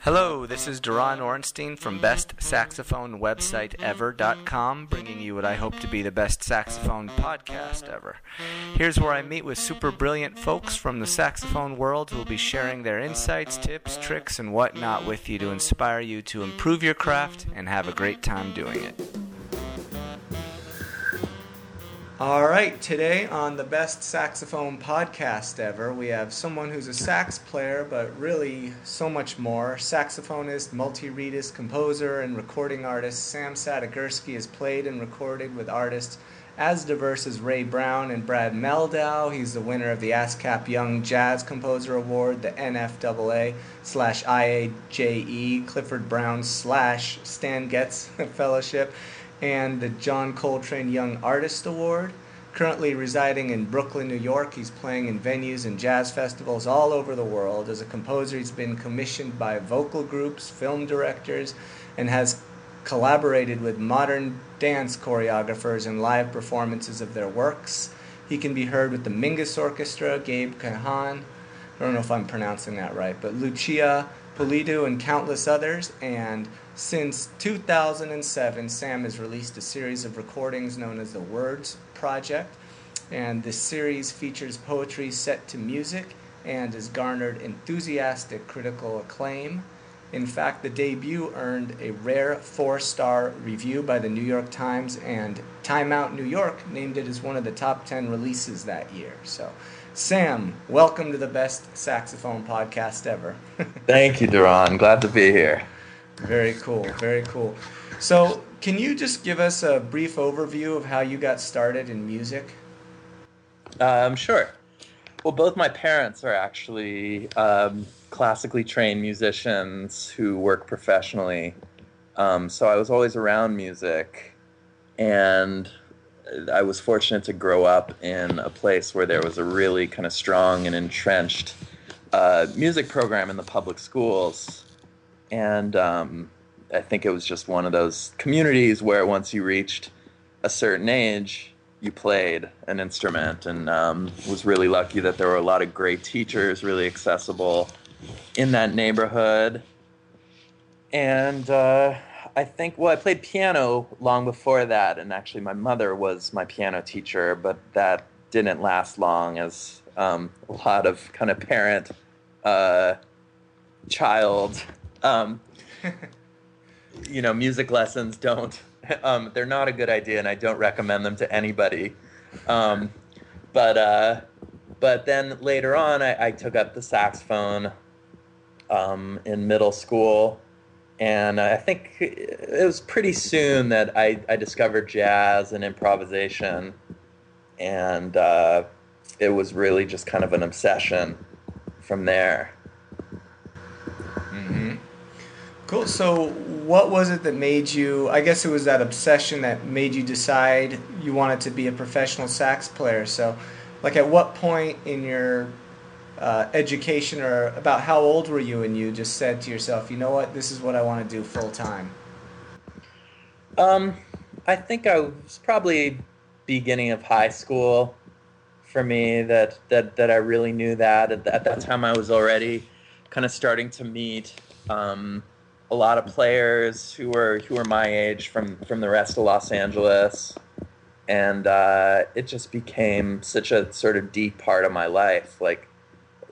Hello, this is Doron Orenstein from BestSaxophoneWebsiteEver.com, bringing you what I hope to be the best saxophone podcast ever. Here's where I meet with super brilliant folks from the saxophone world who will be sharing their insights, tips, tricks, and whatnot with you to inspire you to improve your craft and have a great time doing it. All right, today on the best saxophone podcast ever, we have someone who's a sax player, but really so much more. Saxophonist, multi-reedist, composer, and recording artist Sam Sadigursky has played and recorded with artists as diverse as Ray Brown and Brad Mehldau. He's the winner of the ASCAP Young Jazz Composer Award, the NFAA slash IAJE Clifford Brown slash Stan Getz Fellowship and the John Coltrane Young Artist Award. Currently residing in Brooklyn, New York, he's playing in venues and jazz festivals all over the world. As a composer, he's been commissioned by vocal groups, film directors, and has collaborated with modern dance choreographers in live performances of their works. He can be heard with the Mingus Orchestra, Gabe Kahane, I don't know if I'm pronouncing that right, but Lucia Pulido, and countless others. And since 2007, Sam has released a series of recordings known as the Words Project. And this series features poetry set to music and has garnered enthusiastic critical acclaim. In fact, the debut earned a rare four star review by the New York Times, and Time Out New York named it as one of the top 10 releases that year. So, Sam, welcome to the best saxophone podcast ever. Thank you, Doron. Glad to be here. Very cool, very cool. So, can you just give us a brief overview of how you got started in music? Um, sure. Well, both my parents are actually um, classically trained musicians who work professionally. Um, so I was always around music, and I was fortunate to grow up in a place where there was a really kind of strong and entrenched uh, music program in the public schools. And um, I think it was just one of those communities where once you reached a certain age, you played an instrument and um, was really lucky that there were a lot of great teachers, really accessible in that neighborhood. And uh, I think, well, I played piano long before that, and actually, my mother was my piano teacher, but that didn't last long as um, a lot of kind of parent uh, child, um, you know, music lessons don't, um, they're not a good idea, and I don't recommend them to anybody. Um, but, uh, but then later on, I, I took up the saxophone um, in middle school and I think it was pretty soon that I, I discovered jazz and improvisation, and uh, it was really just kind of an obsession from there. Cool. So, what was it that made you? I guess it was that obsession that made you decide you wanted to be a professional sax player. So, like, at what point in your uh, education or about how old were you and you just said to yourself, you know what, this is what I want to do full time? Um, I think I was probably beginning of high school for me that that that I really knew that at, at that time I was already kind of starting to meet um, a lot of players who were who were my age from from the rest of Los Angeles, and uh, it just became such a sort of deep part of my life. Like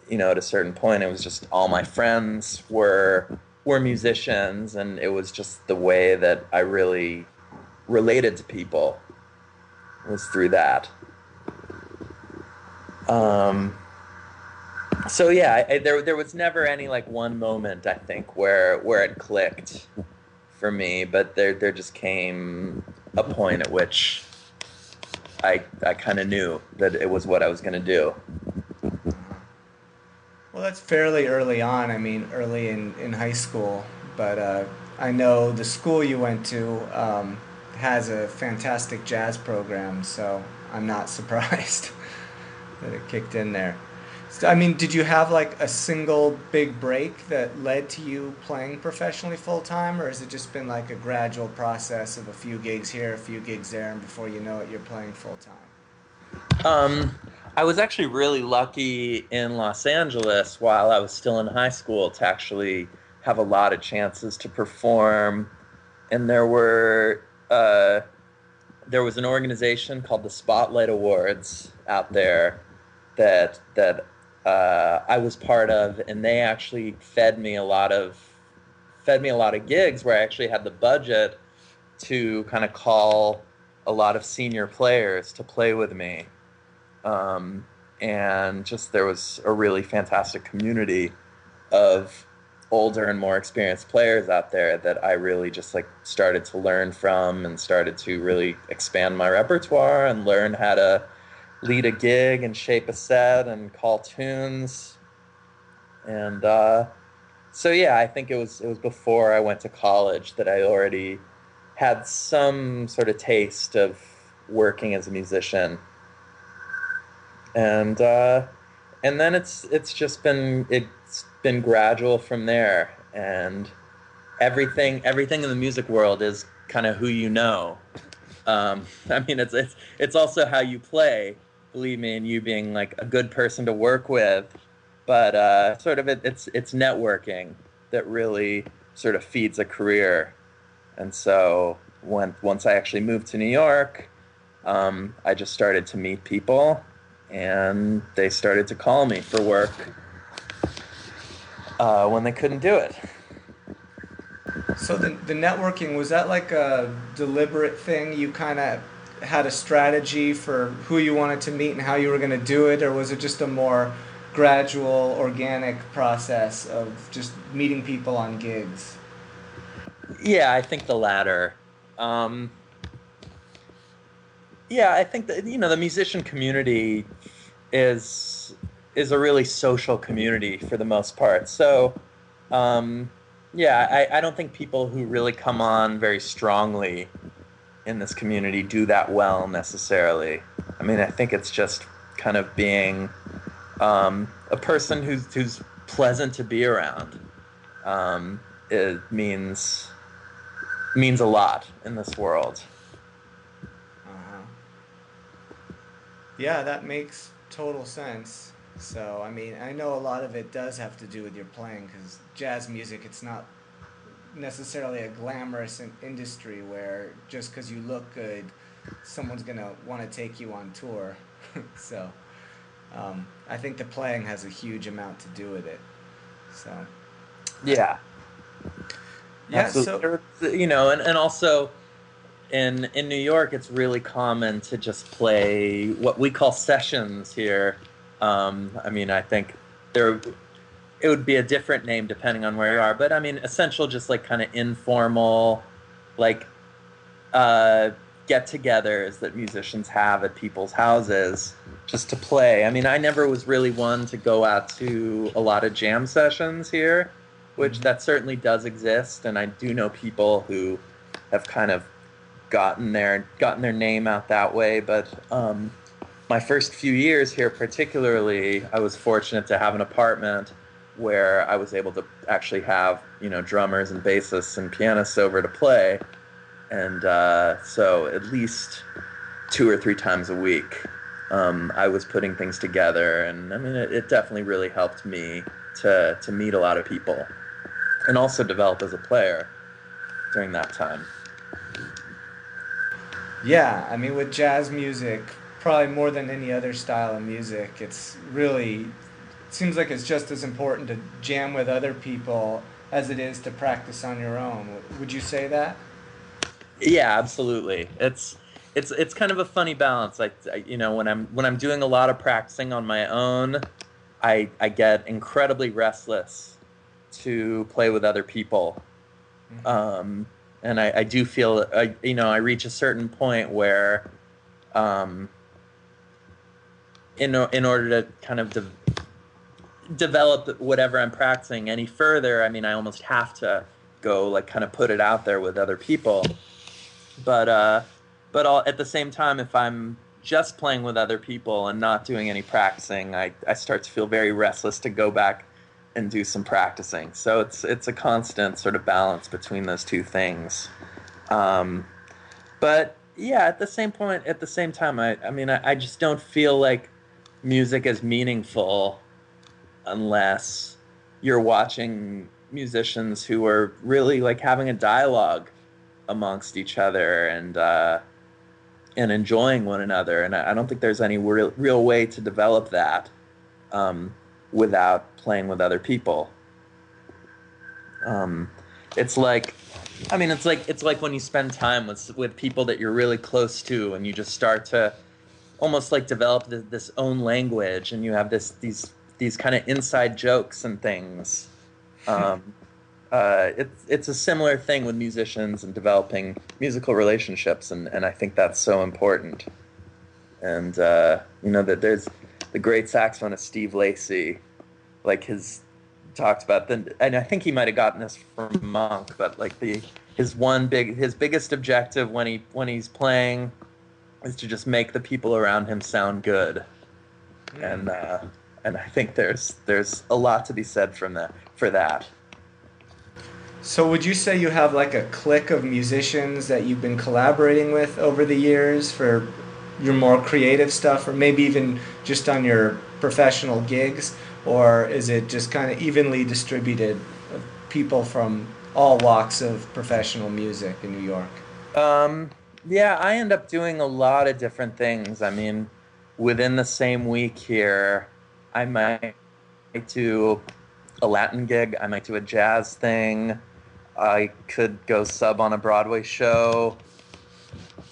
you know, at a certain point, it was just all my friends were were musicians, and it was just the way that I really related to people was through that. Um, so yeah, I, there there was never any like one moment I think where where it clicked for me, but there there just came a point at which I I kind of knew that it was what I was going to do. Well, that's fairly early on. I mean, early in, in high school. But uh, I know the school you went to um, has a fantastic jazz program, so I'm not surprised that it kicked in there. I mean, did you have like a single big break that led to you playing professionally full time, or has it just been like a gradual process of a few gigs here, a few gigs there, and before you know it, you're playing full time? Um, I was actually really lucky in Los Angeles while I was still in high school to actually have a lot of chances to perform, and there were uh, there was an organization called the Spotlight Awards out there that that uh, I was part of, and they actually fed me a lot of fed me a lot of gigs where I actually had the budget to kind of call a lot of senior players to play with me. Um, and just there was a really fantastic community of older and more experienced players out there that I really just like started to learn from and started to really expand my repertoire and learn how to lead a gig and shape a set and call tunes. And uh, so yeah, I think it was it was before I went to college that I already had some sort of taste of working as a musician. And uh, and then it's it's just been it's been gradual from there and everything everything in the music world is kind of who you know. Um, I mean, it's it's it's also how you play believe me, in you being like a good person to work with. But uh, sort of it, it's it's networking that really sort of feeds a career. And so when once I actually moved to New York, um, I just started to meet people, and they started to call me for work uh, when they couldn't do it. So the the networking was that like a deliberate thing? You kind of had a strategy for who you wanted to meet and how you were going to do it, or was it just a more gradual, organic process of just meeting people on gigs? Yeah, I think the latter. Um, yeah, I think that you know the musician community is is a really social community for the most part. So, um, yeah, I, I don't think people who really come on very strongly in this community do that well necessarily. I mean, I think it's just kind of being um, a person who's who's pleasant to be around. Um, it means means a lot in this world. Uh-huh. Yeah, that makes total sense. So, I mean, I know a lot of it does have to do with your playing because jazz music, it's not necessarily a glamorous in- industry where just because you look good, someone's gonna want to take you on tour. so, um, I think the playing has a huge amount to do with it. So, yeah, yeah. Absolutely. So you know, and, and also in in New York, it's really common to just play what we call sessions here. Um, I mean, I think there it would be a different name depending on where you are. But I mean, essential, just like kind of informal, like uh, get-togethers that musicians have at people's houses just to play. I mean, I never was really one to go out to a lot of jam sessions here, which mm-hmm. that certainly does exist, and I do know people who have kind of gotten their gotten their name out that way. But um, my first few years here, particularly, I was fortunate to have an apartment where I was able to actually have you know drummers and bassists and pianists over to play, and uh, so at least two or three times a week, um, I was putting things together, and I mean it, it, definitely really helped me to to meet a lot of people, and also develop as a player during that time. Yeah, I mean with jazz music, probably more than any other style of music, it's really seems like it's just as important to jam with other people as it is to practice on your own. Would you say that? Yeah, absolutely. It's it's it's kind of a funny balance. Like you know, when I'm when I'm doing a lot of practicing on my own, I I get incredibly restless to play with other people. Mm-hmm. Um, and I, I do feel I, you know I reach a certain point where um, in in order to kind of de- develop whatever I'm practicing any further, I mean, I almost have to go like kind of put it out there with other people. But uh, but all, at the same time, if I'm just playing with other people and not doing any practicing, I, I start to feel very restless to go back and do some practicing. So it's it's a constant sort of balance between those two things. Um, but yeah, at the same point, at the same time, I, I mean, I, I just don't feel like music is meaningful unless you're watching musicians who are really like having a dialogue amongst each other and uh, and enjoying one another. And I, don't think there's any real, real way to develop that um, without playing with other people. Um, it's like I mean, it's like it's like when you spend time with with people that you're really close to, and you just start to almost like develop this, this own language, and you have this these these kind of inside jokes and things. Um, uh, it's it's a similar thing with musicians and developing musical relationships, and, and I think that's so important. And uh, you know that there's the great saxophonist Steve Lacy, like his talked about the, and I think he might have gotten this from Monk, but like the his one big his biggest objective when he when he's playing is to just make the people around him sound good, and uh, and I think there's there's a lot to be said from that for that. So would you say you have like a clique of musicians that you've been collaborating with over the years for your more creative stuff, or maybe even just on your professional gigs? or is it just kind of evenly distributed of people from all walks of professional music in New York? Um, yeah, I end up doing a lot of different things. I mean, within the same week here, I might do a Latin gig, I might do a jazz thing, I could go sub on a Broadway show.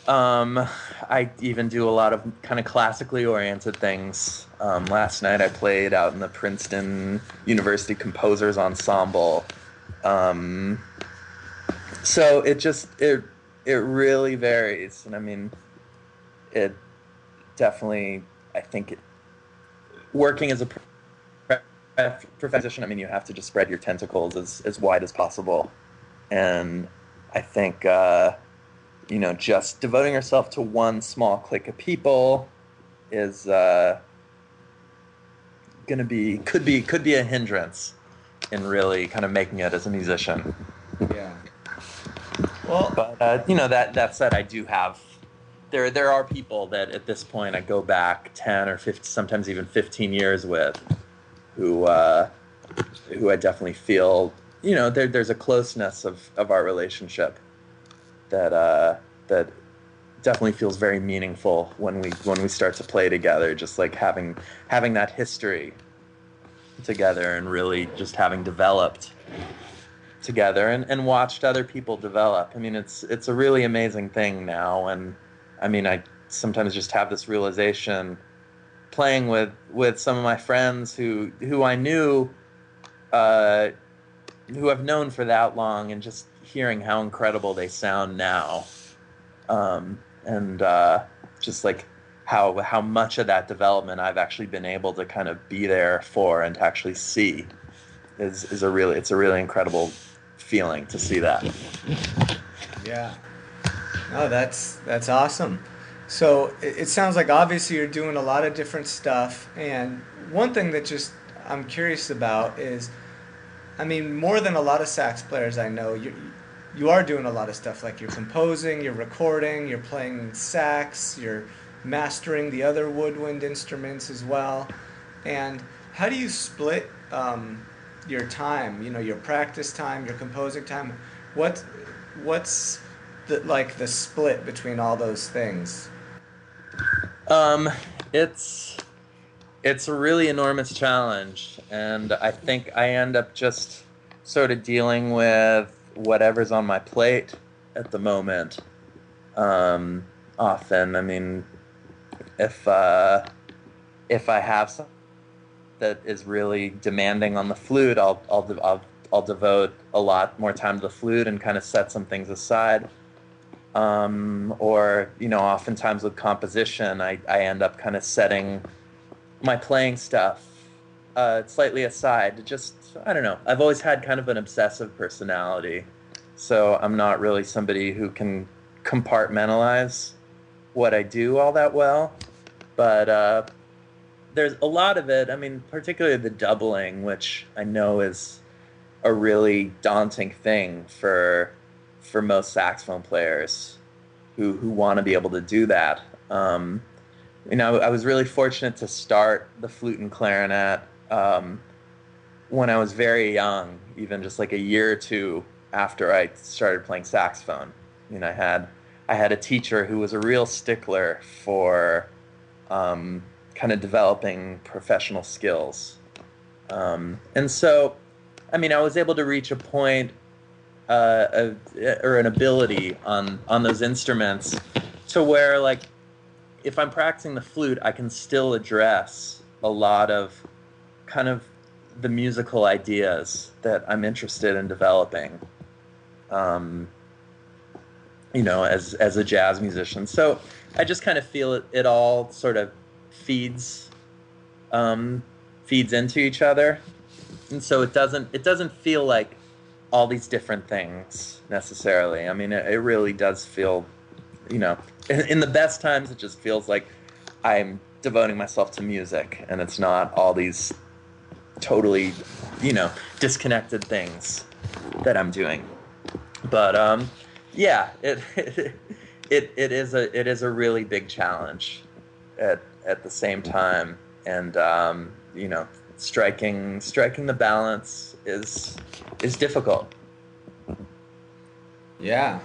Um, I even do a lot of kind of classically oriented things. Um, last night I played out in the Princeton University Composers Ensemble. Um, so it just it it really varies, and I mean, it definitely I think it, working as a profession. I mean, you have to just spread your tentacles as as wide as possible, and I think. Uh, you know, just devoting yourself to one small clique of people is uh, going to be could be could be a hindrance in really kind of making it as a musician. Yeah. Well, but uh, you know that that said, I do have there there are people that at this point I go back ten or 15, sometimes even fifteen years with, who uh, who I definitely feel you know there, there's a closeness of of our relationship that uh, that definitely feels very meaningful when we when we start to play together. Just like having having that history together and really just having developed together and, and watched other people develop. I mean, it's it's a really amazing thing now, and I mean, I sometimes just have this realization playing with with some of my friends who who I knew. Uh, who I've known for that long, and just hearing how incredible they sound now, um, and uh, just like how how much of that development I've actually been able to kind of be there for and to actually see is is a really it's a really incredible feeling to see that. Yeah. Oh, that's that's awesome. So it, it sounds like obviously you're doing a lot of different stuff, and one thing that just I'm curious about is, I mean, more than a lot of sax players I know, you you are doing a lot of stuff like you're composing, you're recording, you're playing sax, you're mastering the other woodwind instruments as well. And how do you split um, your time? You know, your practice time, your composing time. What what's the, like the split between all those things? Um, it's it's a really enormous challenge, and I think I end up just sort of dealing with whatever's on my plate at the moment. Um, often, I mean, if uh, if I have something that is really demanding on the flute, I'll I'll I'll, I'll devote a lot more time to the flute and kind of set some things aside. Um, or you know, oftentimes with composition, I I end up kind of setting my playing stuff uh, slightly aside. To just I don't know. I've always had kind of an obsessive personality, so I'm not really somebody who can compartmentalize what I do all that well. But uh, there's a lot of it. I mean, particularly the doubling, which I know is a really daunting thing for for most saxophone players. who who want to be able to do that. Um, you know, I was really fortunate to start the flute and clarinet um, when I was very young, even just like a year or two after I started playing saxophone. You know, I had I had a teacher who was a real stickler for um, kind of developing professional skills, um, and so, I mean, I was able to reach a point uh, a, or an ability on on those instruments to where like if I'm practicing the flute, I can still address a lot of kind of the musical ideas that I'm interested in developing. Um, you know, as as a jazz musician, so I just kind of feel it. It all sort of feeds um, feeds into each other, and so it doesn't it doesn't feel like all these different things necessarily. I mean, it, it really does feel, you know, in, in the best times, it just feels like I'm devoting myself to music, and it's not all these totally, you know, disconnected things that I'm doing. But um, yeah, it, it it is a it is a really big challenge at at the same time, and um, you know, striking striking the balance is is difficult. Yeah,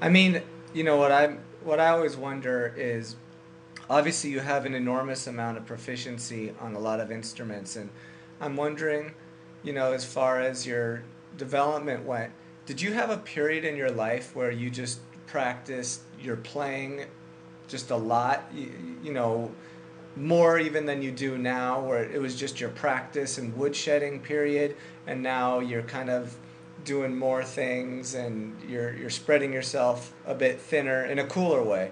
I mean, you know what I what I always wonder is, obviously you have an enormous amount of proficiency on a lot of instruments, and I'm wondering, you know, as far as your development went, did you have a period in your life where you just practiced your playing just a lot? You, you know, more even than you do now, where it was just your practice and woodshedding period, and now you're kind of doing more things and you're you're spreading yourself a bit thinner in a cooler way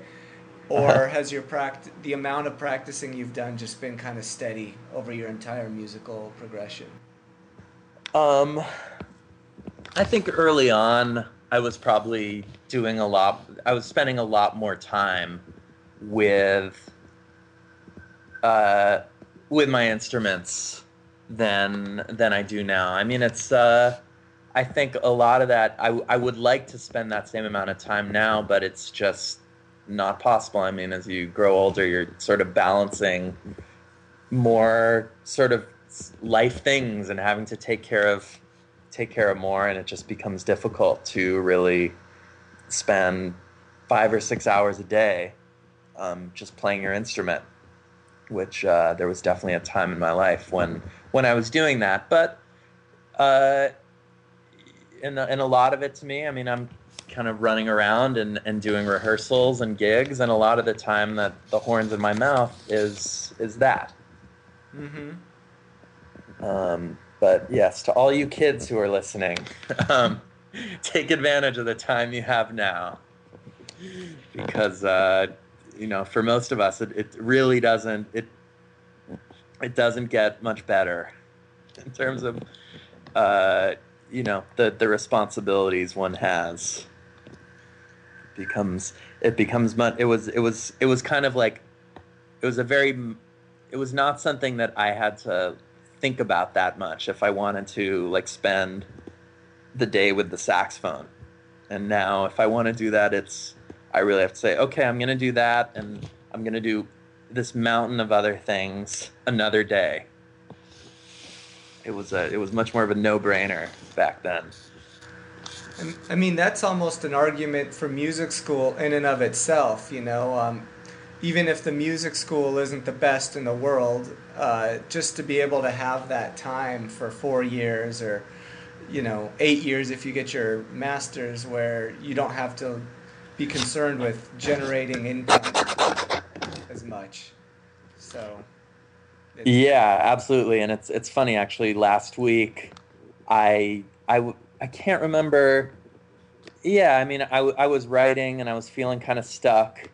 or uh-huh. has your pract- the amount of practicing you've done just been kind of steady over your entire musical progression um i think early on i was probably doing a lot i was spending a lot more time with uh with my instruments than than i do now i mean it's uh I think a lot of that, I, I would like to spend that same amount of time now, but it's just not possible. I mean, as you grow older, you're sort of balancing more sort of life things and having to take care of take care of more and it just becomes difficult to really spend five or six hours a day um, just playing your instrument which uh, there was definitely a time in my life when when I was doing that but uh, in a, in a lot of it to me. I mean, I'm kind of running around and, and doing rehearsals and gigs, and a lot of the time that the horns in my mouth is is that. Mm-hmm. Um, but yes, to all you kids who are listening, um, take advantage of the time you have now, because uh, you know, for most of us, it, it really doesn't it it doesn't get much better in terms of uh, you know the the responsibilities one has becomes it becomes much it was it was it was kind of like it was a very it was not something that I had to think about that much if I wanted to like spend the day with the saxophone. And now if I want to do that it's I really have to say, okay, I'm going to do that and I'm going to do this mountain of other things another day it was a it was much more of a no brainer back then. I mean, that's almost an argument for music school in and of itself. You know, um, even if the music school isn't the best in the world, uh, just to be able to have that time for four years or you know eight years if you get your master's, where you don't have to be concerned with generating income as much. So yeah, absolutely. And it's it's funny actually. Last week, I I I can't remember. Yeah, I mean, I, I was writing and I was feeling kind of stuck,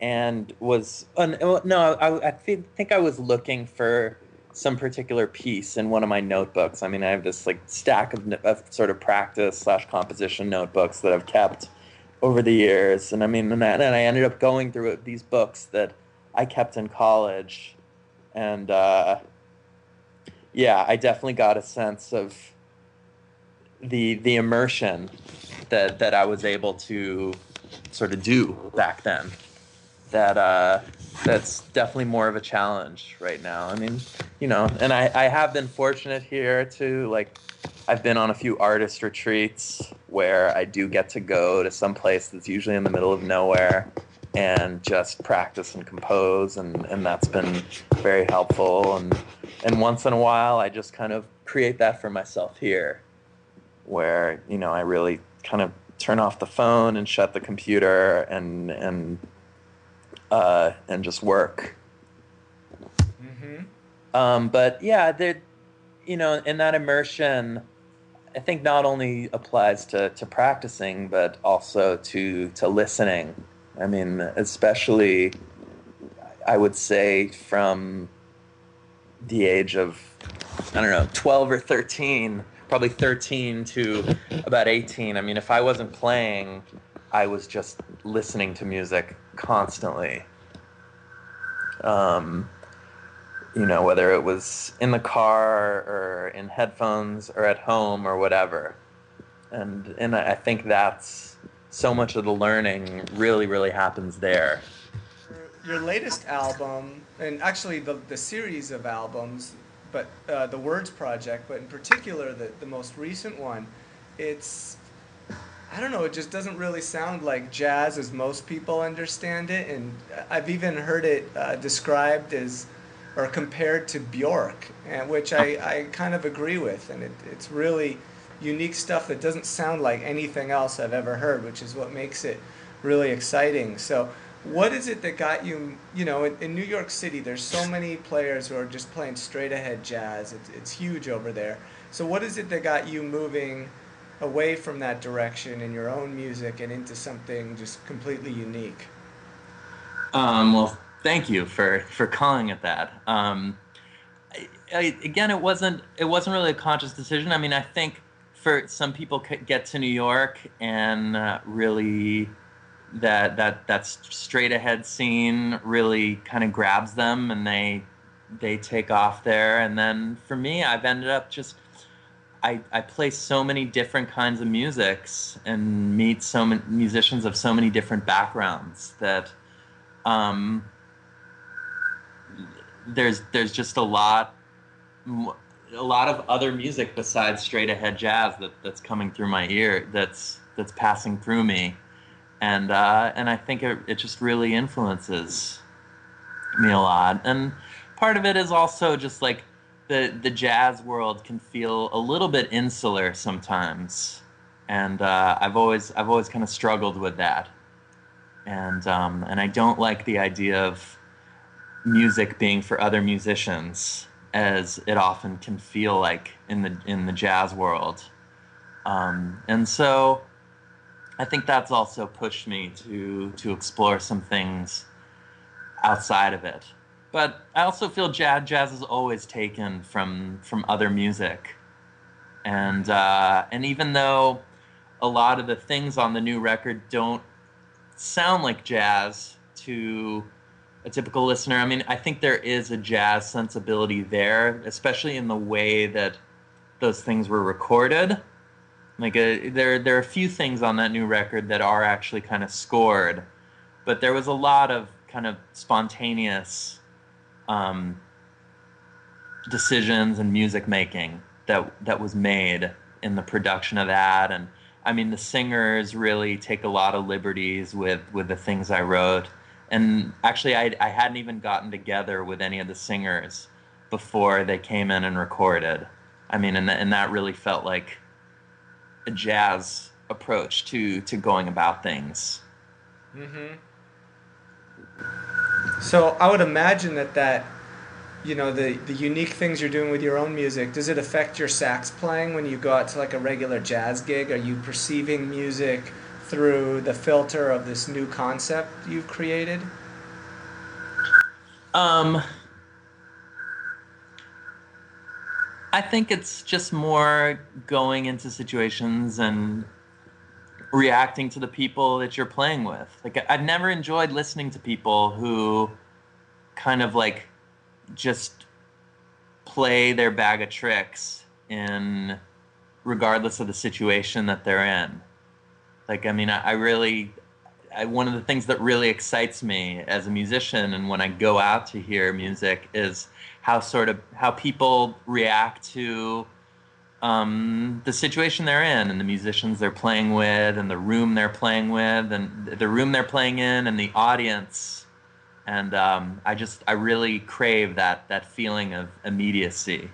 and was no, I I think I was looking for some particular piece in one of my notebooks. I mean, I have this like stack of, of sort of practice slash composition notebooks that I've kept over the years, and I mean, and and I ended up going through these books that I kept in college and uh, yeah, I definitely got a sense of the the immersion that that I was able to sort of do back then. That uh, that's definitely more of a challenge right now. I mean, you know, and I, I have been fortunate here to like I've been on a few artist retreats where I do get to go to some place that's usually in the middle of nowhere and just practice and compose and, and that's been very helpful and and once in a while I just kind of create that for myself here where you know I really kind of turn off the phone and shut the computer and and uh, and just work. Mm-hmm. Um, but yeah, there, you know, in that immersion, I think not only applies to, to practicing, but also to to listening. I mean, especially, I would say from the age of I don't know, twelve or thirteen probably 13 to about 18. I mean, if I wasn't playing, I was just listening to music constantly. Um, you know, whether it was in the car or in headphones or at home or whatever. And and I think that's so much of the learning really really happens there. Your latest album, and actually the the series of albums, but uh, the Words Project, but in particular the, the most recent one, it's I don't know, it just doesn't really sound like jazz as most people understand it, and I've even heard it uh, described as or compared to Bjork, which I, I kind of agree with, and it, it's really unique stuff that doesn't sound like anything else I've ever heard, which is what makes it really exciting. So what is it that got you you know in, in, new york city there's so many players who are just playing straight ahead jazz it's, it's huge over there so what is it that got you moving away from that direction in your own music and into something just completely unique um, well thank you for for calling it that. Um, I, I, again it wasn't it wasn't really a conscious decision. I mean i think for some people get to new york and uh, really that that that straight ahead scene really kind of grabs them and they they take off there. And then for me I've ended up just I, I play so many different kinds of musics and meet so many musicians of so many different backgrounds that um, there's there's just a lot a lot of other music besides straight ahead jazz that, that's coming through my ear that's that's passing through me. And uh, and I think it, it just really influences me a lot. And part of it is also just like the the jazz world can feel a little bit insular sometimes, and uh, I've always I've always kind of struggled with that, and um, and I don't like the idea of music being for other musicians as it often can feel like in the in the jazz world, um, and so I think that's also pushed me to to explore some things outside of it. But I also feel jazz jazz is always taken from from other music, and uh, and even though a lot of the things on the new record don't sound like jazz to a typical listener, I mean, I think there is a jazz sensibility there, especially in the way that those things were recorded. Like a, uh, there, there are a few things on that new record that are actually kind of scored, but there was a lot of kind of spontaneous um, decisions and music making that that was made in the production of that. And I mean, the singers really take a lot of liberties with with the things I wrote. And actually, I I hadn't even gotten together with any of the singers before they came in and recorded. I mean, and and that really felt like a jazz approach to to going about things. Mm-hmm. So I would imagine that that you know the the unique things you're doing with your own music does it affect your sax playing when you go out to like a regular jazz gig are you perceiving music through the filter of this new concept you've created um I think it's just more going into situations and reacting to the people that you're playing with. Like I've never enjoyed listening to people who kind of like just play their bag of tricks in regardless of the situation that they're in. Like I mean I, I really I, one of the things that really excites me as a musician and when I go out to hear music is how sort of how people react to um, the situation they're in and the musicians they're playing with and the room they're playing with and the room they're playing in and the audience and um, I just I really crave that that feeling of immediacy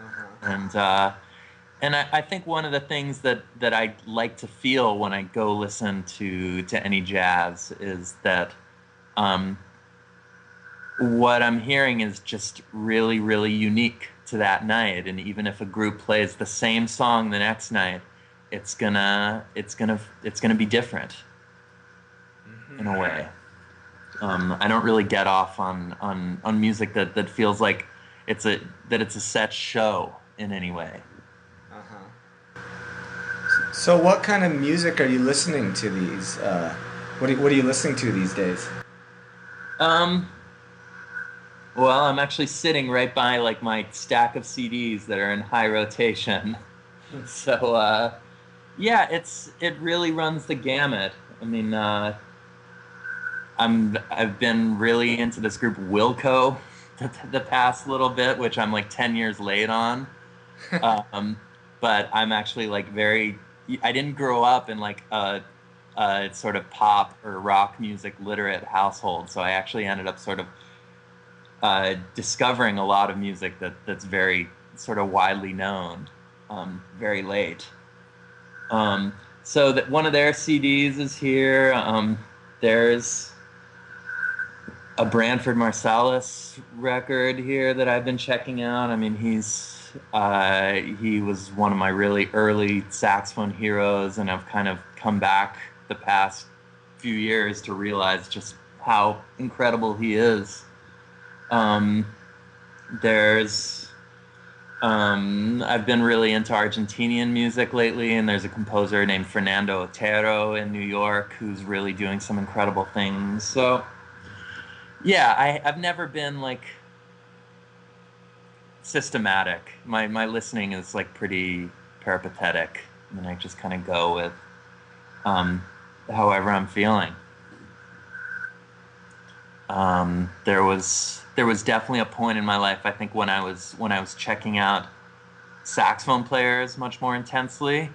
uh-huh. and uh, and I, I, think one of the things that, that I like to feel when I go listen to to any jazz is that um, what I'm hearing is just really really unique to that night and even if a group plays the same song the next night it's gonna it's gonna it's gonna be different mm-hmm. in a way um, I don't really get off on, on, on music that, that feels like it's a that it's a set show in any way so, what kind of music are you listening to these? Uh, what, are, what are you listening to these days? Um, well, I'm actually sitting right by like my stack of CDs that are in high rotation. so, uh, yeah, it's it really runs the gamut. I mean, uh, I'm I've been really into this group Wilco the, the past little bit, which I'm like ten years late on. um, but I'm actually like very I didn't grow up in like a, a, sort of pop or rock music literate household, so I actually ended up sort of uh, discovering a lot of music that that's very sort of widely known, um, very late. Um, so that one of their CDs is here. Um, there's a Branford Marsalis record here that I've been checking out. I mean, he's uh, he was one of my really early saxophone heroes, and I've kind of come back the past few years to realize just how incredible he is. Um, there's um, I've been really into Argentinian music lately, and there's a composer named Fernando Otero in New York who's really doing some incredible things. So, yeah, I, I've never been like systematic. My my listening is like pretty peripatetic, and I just kind of go with um, however I'm feeling. Um, there was there was definitely a point in my life I think when I was when I was checking out saxophone players much more intensely,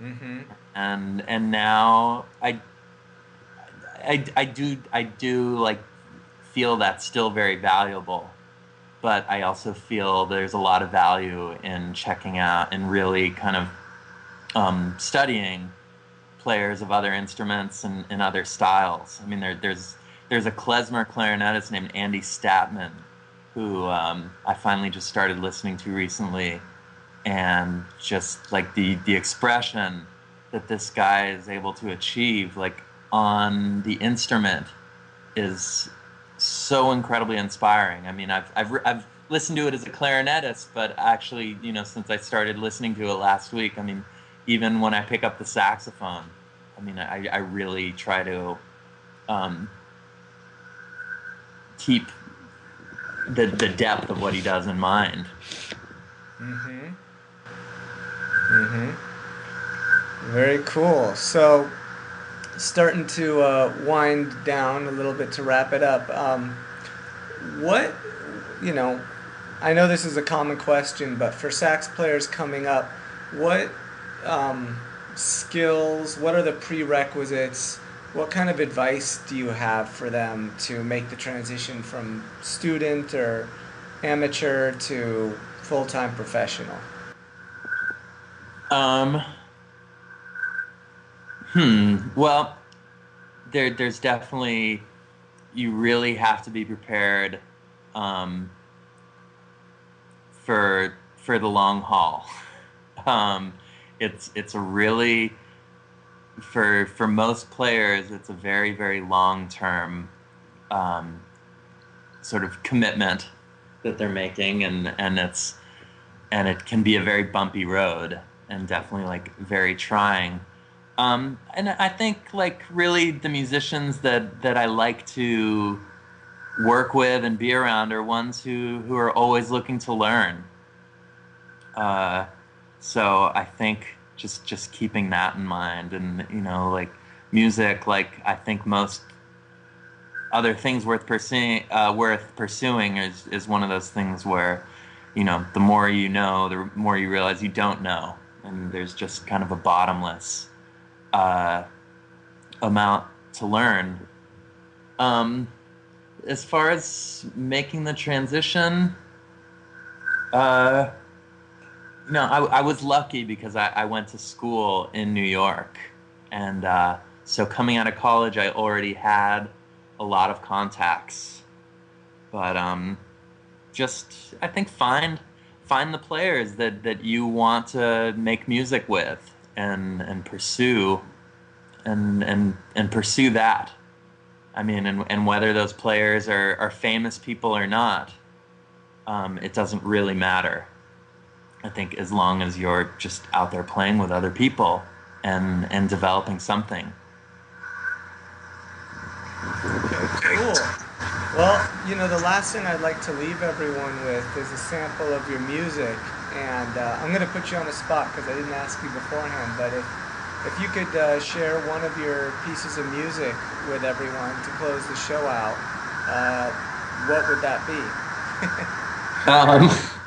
mm-hmm. and and now I, I I do I do like feel that's still very valuable but I also feel there's a lot of value in checking out and really kind of um, studying players of other instruments and, and other styles. I mean, there, there's there's a klezmer clarinetist named Andy Statman who um, I finally just started listening to recently, and just like the the expression that this guy is able to achieve, like on the instrument, is so incredibly inspiring. I mean, I've, I've, I've listened to it as a clarinetist, but actually, you know, since I started listening to it last week, I mean, even when I pick up the saxophone, I mean, I, I really try to um, keep the, the depth of what he does in mind. Mm-hmm. Mm-hmm. Very cool. So, starting to uh, wind down a little bit to wrap it up. Um, what, you know, I know this is a common question, but for sax players coming up, what um, skills, what are the prerequisites? What kind of advice do you have for them to make the transition from student or amateur to full time professional? Um, Hmm. Well, there, there's definitely you really have to be prepared um, for for the long haul. Um, it's it's a really for for most players it's a very very long term um, sort of commitment that they're making and and it's and it can be a very bumpy road and definitely like very trying um, and I think like really the musicians that that I like to work with and be around are ones who who are always looking to learn. Uh, so I think just just keeping that in mind, and you know, like music, like I think most other things worth pursuing, uh, worth pursuing, is is one of those things where, you know, the more you know, the more you realize you don't know, and there's just kind of a bottomless uh, amount to learn. Um, as far as making the transition, uh, no, I, I was lucky because I, I went to school in New York, and uh, so coming out of college, I already had a lot of contacts. But um, just I think find find the players that, that you want to make music with and and pursue and and and pursue that. I mean, and, and whether those players are, are famous people or not, um, it doesn't really matter. I think as long as you're just out there playing with other people and and developing something. Okay, cool. Well, you know, the last thing I'd like to leave everyone with is a sample of your music, and uh, I'm going to put you on the spot because I didn't ask you beforehand, but if if you could uh, share one of your pieces of music with everyone to close the show out, uh, what would that be? um.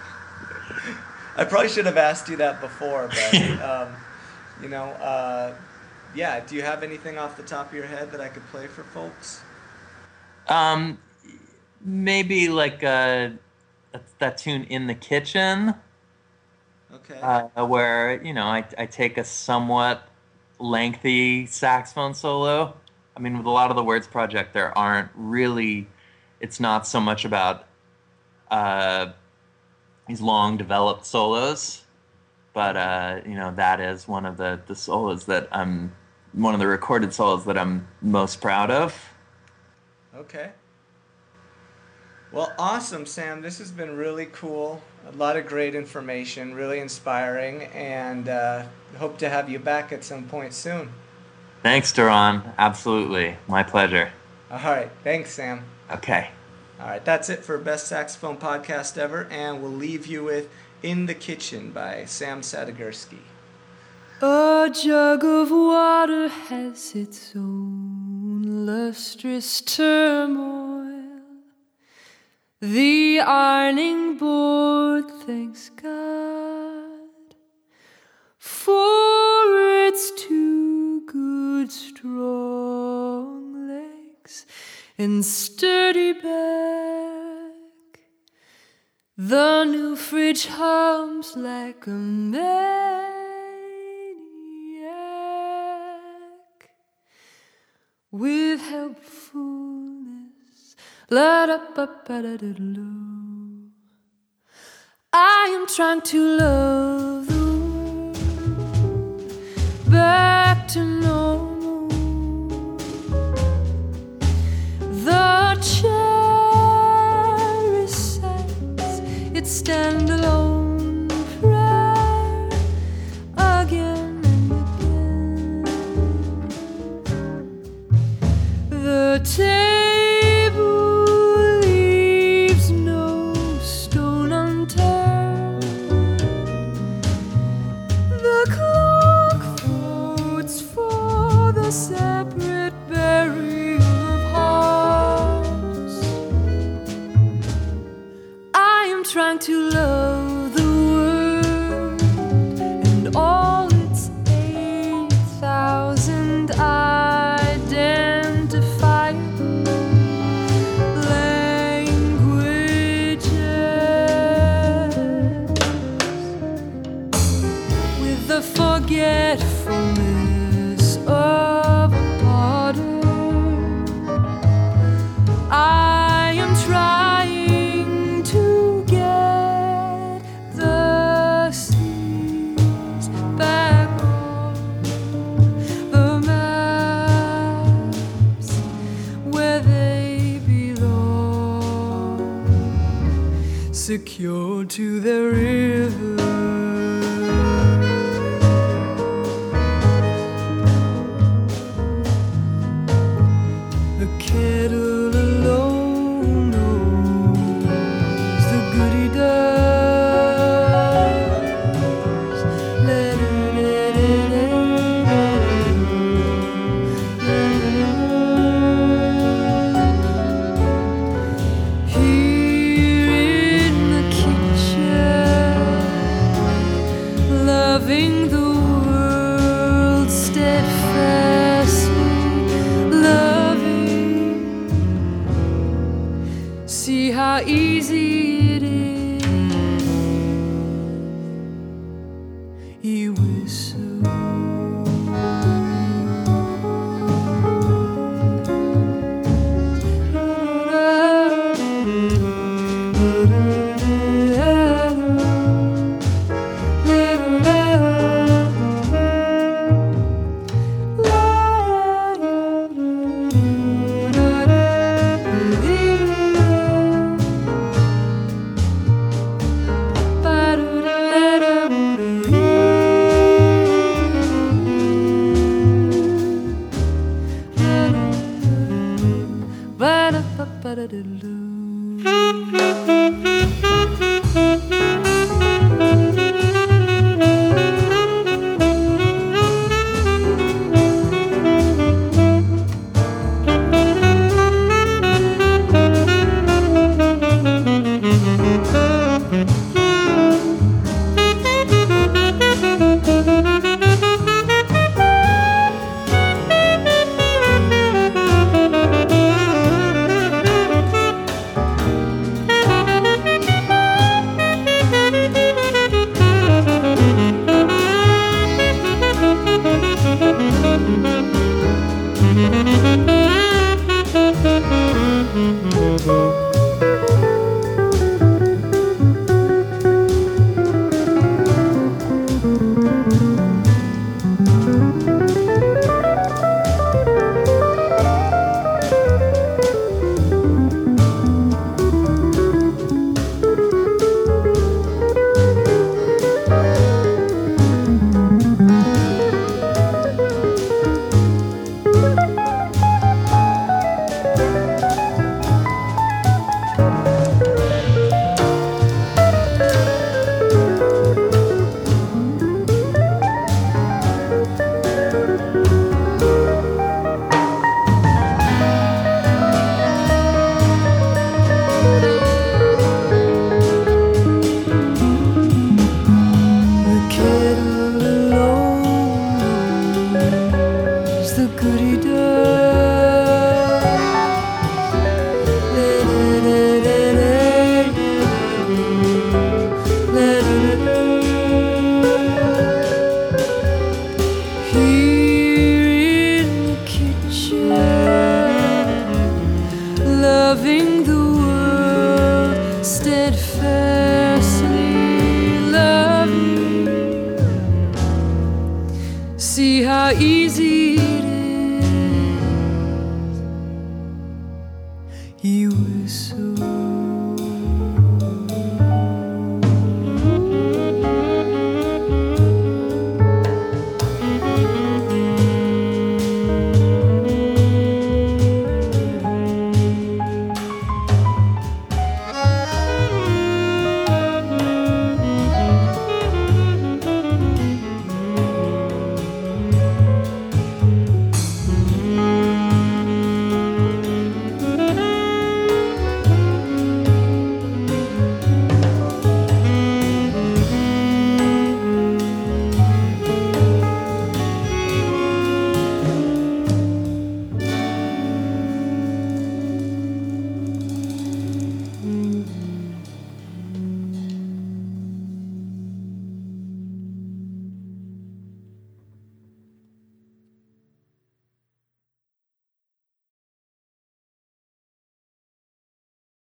I probably should have asked you that before, but um, you know, uh, yeah. Do you have anything off the top of your head that I could play for folks? Um, maybe like uh, that tune in the kitchen. Okay. Uh, where you know I I take a somewhat lengthy saxophone solo. I mean, with a lot of the Words project, there aren't really. It's not so much about. Uh, these long developed solos but uh, you know that is one of the the solos that I'm one of the recorded solos that I'm most proud of. Okay. Well, awesome, Sam. This has been really cool. A lot of great information, really inspiring, and uh, hope to have you back at some point soon. Thanks, Doron. Absolutely, my pleasure. All right. Thanks, Sam. Okay. All right, that's it for Best Saxophone Podcast Ever, and we'll leave you with In the Kitchen by Sam Sadigursky. A jug of water has its own lustrous turmoil. The ironing board thanks God for its two good strong legs and sturdy back. The new fridge hums like a maniac. With helpfulness, I am trying to love the world back to normal. Secured to the steadfast.